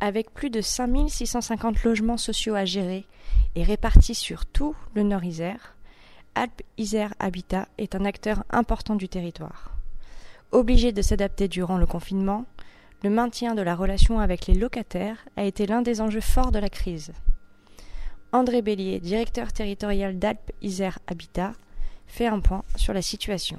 Avec plus de 5650 logements sociaux à gérer et répartis sur tout le Nord-Isère, Alpes Isère Habitat est un acteur important du territoire. Obligé de s'adapter durant le confinement, le maintien de la relation avec les locataires a été l'un des enjeux forts de la crise. André Bélier, directeur territorial d'Alpes Isère Habitat, fait un point sur la situation.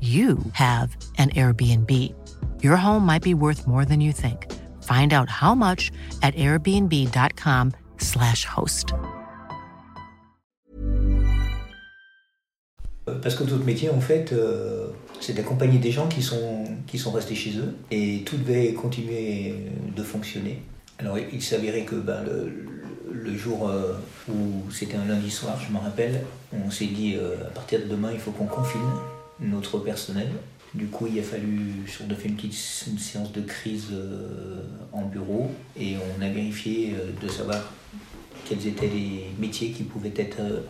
you have an Airbnb. Your home might be worth more than you think. Find out how much at airbnb.com/slash host. Parce que notre métier, en fait, euh, c'est d'accompagner des gens qui sont, qui sont restés chez eux et tout devait continuer de fonctionner. Alors, il s'avérait que ben, le, le jour euh, où c'était un lundi soir, je me rappelle, on s'est dit euh, à partir de demain, il faut qu'on confine notre personnel. Du coup, il a fallu, on a fait une petite séance de crise euh, en bureau et on a vérifié euh, de savoir quels étaient les métiers qui pouvaient être euh,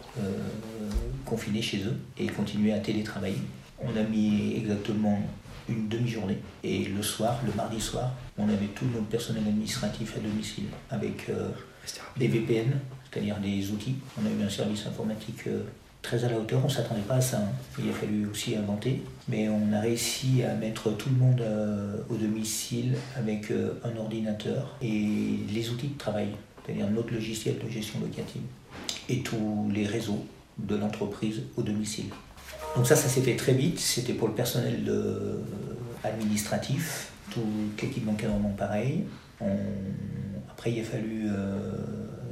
confinés chez eux et continuer à télétravailler. On a mis exactement une demi-journée et le soir, le mardi soir, on avait tout notre personnel administratif à domicile avec des VPN, c'est-à-dire des outils. On a eu un service informatique très à la hauteur, on ne s'attendait pas à ça. Hein. Il a fallu aussi inventer. Mais on a réussi à mettre tout le monde euh, au domicile avec euh, un ordinateur et les outils de travail, c'est-à-dire notre logiciel de gestion locative et tous les réseaux de l'entreprise au domicile. Donc ça, ça s'est fait très vite. C'était pour le personnel de, administratif, tout l'équipe d'encadrement pareil. Après, il a fallu euh,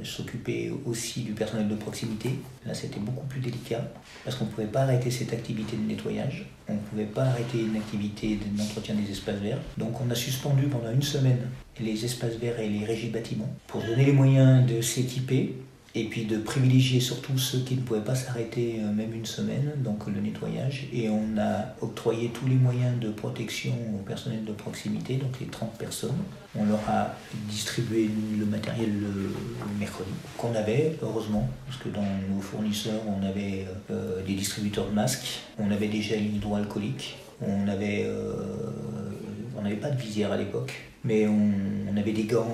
s'occuper aussi du personnel de proximité. Là, c'était beaucoup plus délicat parce qu'on ne pouvait pas arrêter cette activité de nettoyage. On ne pouvait pas arrêter une activité d'entretien des espaces verts. Donc, on a suspendu pendant une semaine les espaces verts et les régies bâtiments pour donner les moyens de s'équiper et puis de privilégier surtout ceux qui ne pouvaient pas s'arrêter euh, même une semaine, donc le nettoyage. Et on a octroyé tous les moyens de protection au personnel de proximité, donc les 30 personnes. On leur a distribué le matériel le, mercredi, qu'on avait, heureusement, parce que dans nos fournisseurs, on avait euh, des distributeurs de masques, on avait des gels hydroalcooliques, on avait... Euh, n'avait pas de visière à l'époque, mais on, avait des gants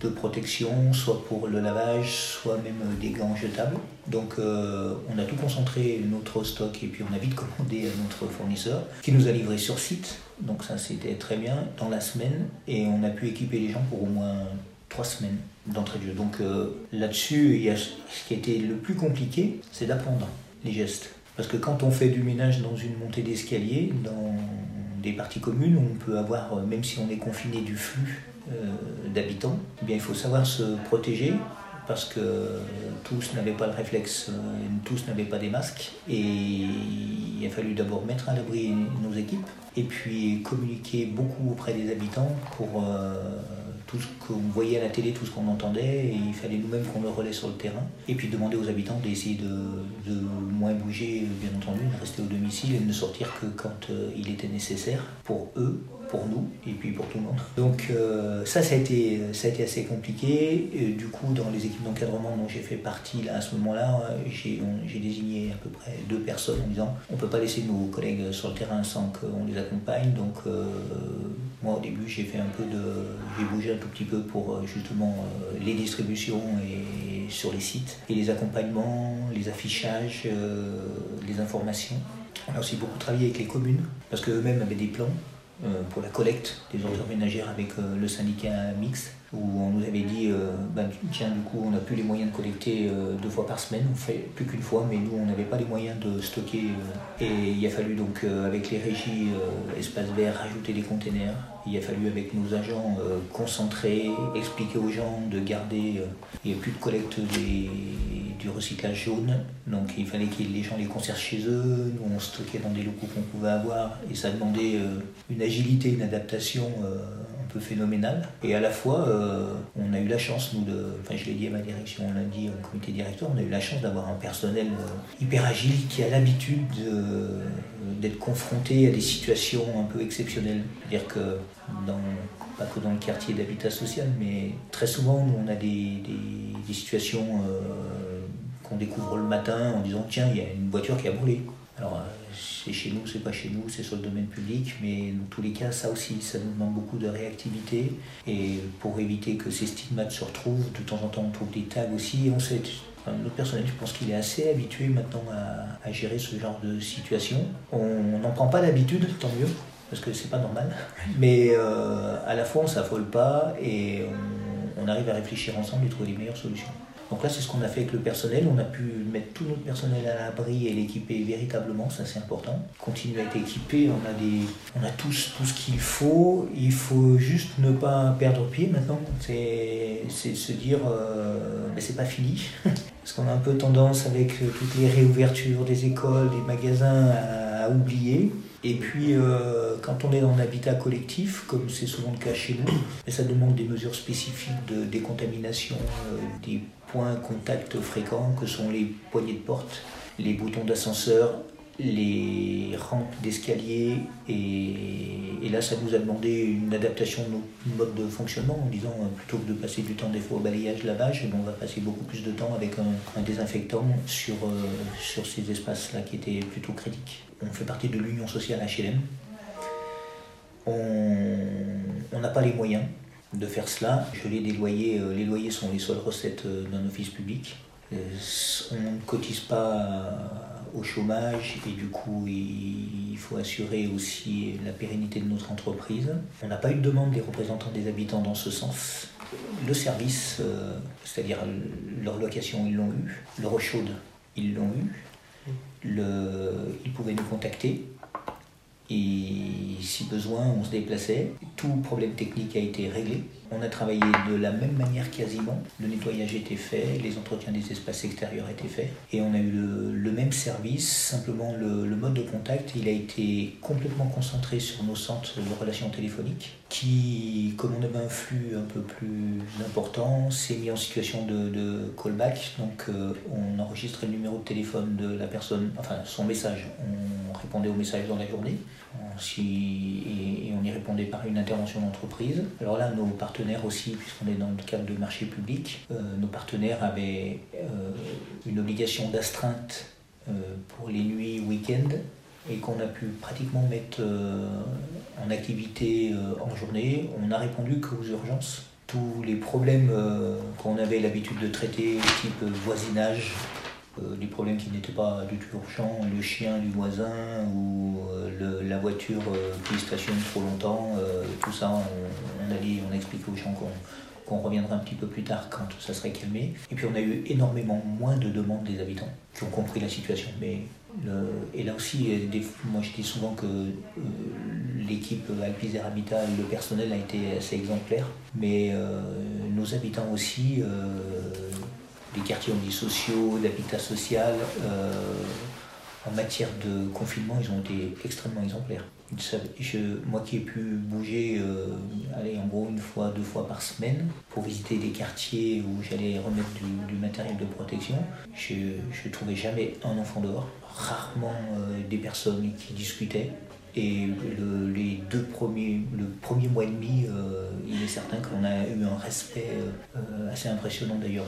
de protection, soit pour le lavage, soit même euh, des gants jetables. Donc euh, on a tout concentré notre stock et puis on a vite commandé à notre fournisseur qui nous a livré sur site. Donc ça c'était très bien dans la semaine et on a pu équiper les gens pour au moins trois semaines d'entrée de jeu. Donc euh, là-dessus, ce qui a été le plus compliqué, c'est d'apprendre les gestes. Parce que quand on fait du ménage dans une montée d'escalier, dans des parties communes, on peut avoir, même si on est confiné du flux euh, d'habitants, eh bien, il faut savoir se protéger parce que tous n'avaient pas le réflexe, euh, tous n'avaient pas des masques. Et il a fallu d'abord mettre à l'abri nos équipes et puis communiquer beaucoup auprès des habitants pour euh, tout ce qu'on voyait à la télé, tout ce qu'on entendait, et il fallait nous-mêmes qu'on le relaie sur le terrain. Et puis demander aux habitants d'essayer de, de, moins bouger, bien entendu, de rester au domicile et de ne sortir que quand il était nécessaire pour eux pour nous et puis pour tout le monde. Donc euh, ça, ça a, été, ça a été assez compliqué. du coup, dans les équipes d'encadrement dont j'ai fait partie là, à ce moment-là, j'ai désigné à peu près deux personnes en disant on ne peut pas laisser nos collègues sur le terrain sans qu'on les accompagne. Donc euh, moi au début j'ai fait un peu de... j'ai bougé un tout petit peu pour euh, justement les distributions et sur les sites et les accompagnements, les affichages, les informations. On a aussi beaucoup travaillé avec les communes parce qu'eux-mêmes avaient des plans euh, pour la collecte des ordures ménagères avec euh, le syndicat mixte. Où on nous avait dit euh, ben, tiens, du coup, on n'a plus les moyens de collecter euh, deux fois par semaine, on fait plus qu'une fois, mais nous, on n'avait pas les moyens de stocker. et il a fallu donc, avec les régies Espace Vert, rajouter des containers. Il a fallu, avec nos agents, concentrer, expliquer aux gens de garder. il n'y a plus de collecte du recyclage jaune, donc il fallait que les gens les conservent chez eux. Nous, on stockait dans des locaux qu'on pouvait avoir, et ça demandait une agilité, une adaptation phénoménal. Et à la fois, euh, on a eu la chance, nous, de, enfin je l'ai dit à ma direction, on l'a dit au comité directeur, on a eu la chance d'avoir un personnel euh, hyper agile qui a l'habitude d'être confronté à des situations un peu exceptionnelles. C'est-à-dire que pas que dans le quartier d'habitat social, mais très souvent, nous, on a des, situations euh, qu'on découvre le matin en disant tiens, il y a une voiture qui a brûlé. Alors, c'est chez nous, c'est pas chez nous, c'est sur le domaine public, mais dans tous les cas, ça aussi, ça nous demande beaucoup de réactivité. Et pour éviter que ces stigmates se retrouvent, de temps en temps, on trouve des tags aussi. on sait, notre personnel, je pense qu'il est assez habitué maintenant à, gérer ce genre de situation. On n'en prend pas l'habitude, tant mieux, parce que c'est pas normal. Mais euh, à la fois, on s'affole pas et on arrive à réfléchir ensemble et trouver les meilleures solutions. Donc là, c'est ce qu'on a fait avec le personnel. On a pu mettre tout notre personnel à l'abri et l'équiper véritablement, ça c'est important. Continuer à être équipé, on a, tous tout ce qu'il faut. Il faut juste ne pas perdre pied maintenant. C'est se dire, euh, mais c'est pas fini. Parce qu'on a un peu tendance avec toutes les réouvertures des écoles, des magasins à oublier. Et puis, euh, quand on est dans l'habitat collectif, comme c'est souvent le cas chez nous, ça demande des mesures spécifiques de décontamination, euh, des points contact fréquents que sont les poignées de porte, les boutons d'ascenseur, les rampes d'escalier et, là ça nous a demandé une adaptation de notre mode de fonctionnement en disant euh, plutôt que de passer du temps des fois au balayage, lavage, eh ben, on va passer beaucoup plus de temps avec un, désinfectant sur, euh, sur ces espaces-là qui étaient plutôt critiques. On fait partie de l'union sociale HLM. On n'a pas les moyens de faire cela. Je l'ai des loyers, euh, les loyers sont les seules recettes d'un office public. On ne cotise pas au chômage et du coup il faut assurer aussi la pérennité de notre entreprise. On n'a pas eu de demande des représentants des habitants dans ce sens. Le service, euh, c'est-à-dire leur location, ils l'ont eu. Le chaude, ils l'ont eu. Le, ils pouvaient nous contacter. Et si besoin, on se déplaçait. Tout problème technique a été réglé. On a travaillé de la même manière quasiment. Le nettoyage était fait, les entretiens des espaces extérieurs étaient faits. Et on a eu le, même service, simplement le, mode de contact, il a été complètement concentré sur nos centres de relations téléphoniques, qui, comme on avait un flux un peu plus important, s'est mis en situation de, callback. Donc euh, on enregistrait le numéro de téléphone de la personne, enfin son message. On répondait au message dans la journée. et, on y répondait par une intervention d'entreprise. Alors là, nos partenaires aussi, puisqu'on est dans le cadre de marché public, euh, nos partenaires avaient euh, une obligation d'astreinte pour les nuits week-end et qu'on a pu pratiquement mettre en activité en journée. On n'a répondu qu'aux urgences. Tous les problèmes qu'on avait l'habitude de traiter, type voisinage, euh, des problèmes qui n'étaient pas du tout urgents, le chien du voisin ou euh, la voiture euh, qui stationne trop longtemps, tout ça, on, a dit, on a expliqué aux gens qu'on reviendrait un petit peu plus tard quand ça serait calmé. Et puis on a eu énormément moins de demandes des habitants qui ont compris la situation. Mais et là aussi, moi je dis souvent que l'équipe Alpizer Habitat, le personnel a été assez exemplaire, mais nos habitants aussi les quartiers on dit sociaux, d'habitat social, euh, en matière de confinement, ils ont été extrêmement exemplaires. Moi qui ai pu bouger, euh, en gros une fois, deux fois par semaine pour visiter des quartiers où j'allais remettre du, matériel de protection, je ne trouvais jamais un enfant dehors, rarement euh, des personnes qui discutaient. Et le, les deux premiers, le premier mois et demi, euh, il est certain qu'on a eu un respect assez impressionnant d'ailleurs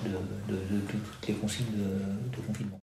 de, toutes les consignes de confinement.